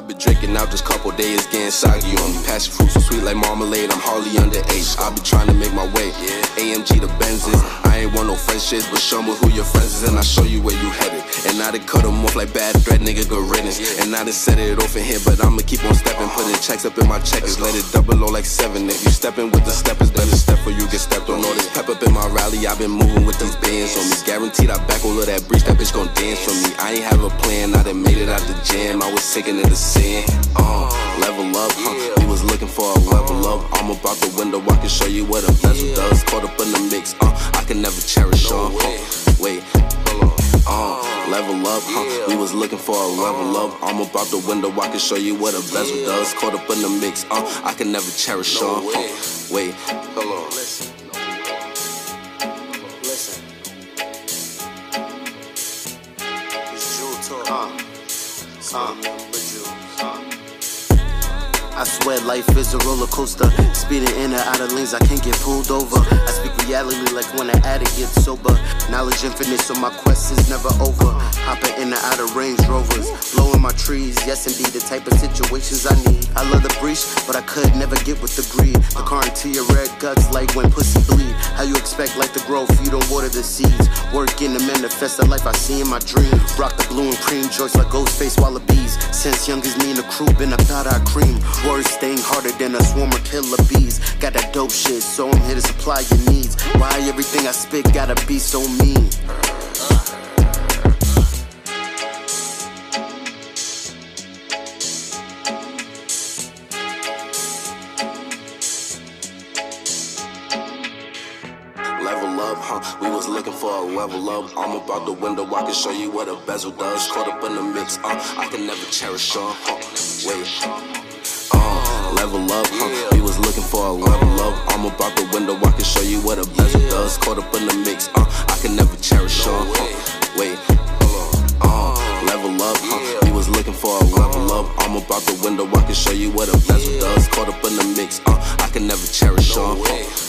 I've been drinking out this couple days, getting soggy on me. Passion fruit so sweet like marmalade, I'm hardly underage. I be trying to make my way. AMG the Benzes, I ain't want no friendships, but show me who your friends is, and I show you where you headed. And I done cut them off like bad threat, nigga, good riddance. And I done set it off in here, but I'ma keep on stepping, putting checks up in my checkers, let it double O like seven. If you stepping with the steppers, better step for you get stepped on. All this pep up in my rally, I've been moving with these bands on me. Guaranteed I back all of that breach, that bitch gon' dance for me. I ain't have a plan, I done made it out the jam. I was sinking in the sand. Uh, level up, huh? We was looking for a level up. I'm about the window, I can show you what a bezel does. Caught up in the mix, uh, I can never cherish on. Uh, wait, uh, level up, huh? We was looking for a level up. I'm about the window, I can show you what a bezel does. Caught up in the mix, uh, I can never cherish on. Uh, wait, hold on. Listen. Listen. It's Jewel talk. Uh. Uh. Uh. I swear life is a roller coaster. Speeding in and out of lanes, I can't get pulled over. I speak reality like when an addict gets sober. Knowledge infinite, so my quest is never over. Hopping in and out of Range Rovers, blowing my trees. Yes, indeed, the type of situations I need. I love the breach, but I could never get with the greed. The car into your red guts like when pussy bleed. How you expect life to grow if you don't water the seeds? Working to manifest the life I see in my dream. Rock the blue and cream joints like Ghostface Wallabees. Since young as me and the crew been about our cream. Words staying harder than a swarm of killer bees. Got that dope shit, so I'm here to supply your needs. Why everything I spit gotta be so mean? Level up, huh? We was looking for a level up. I'm about the window, I can show you what a bezel does. Caught up in the mix, uh, I can never cherish on. Huh? Wait, uh, level up, huh? We was looking for a level up. I'm about the window, I can show you what a bezel does. Caught up in the mix, uh, I can never cherish on. Huh? Wait, uh, level up, huh? We was looking for a level up. I'm about the window, I can show you what a bezel does. Caught up in the mix, uh, I can never cherish on. Huh?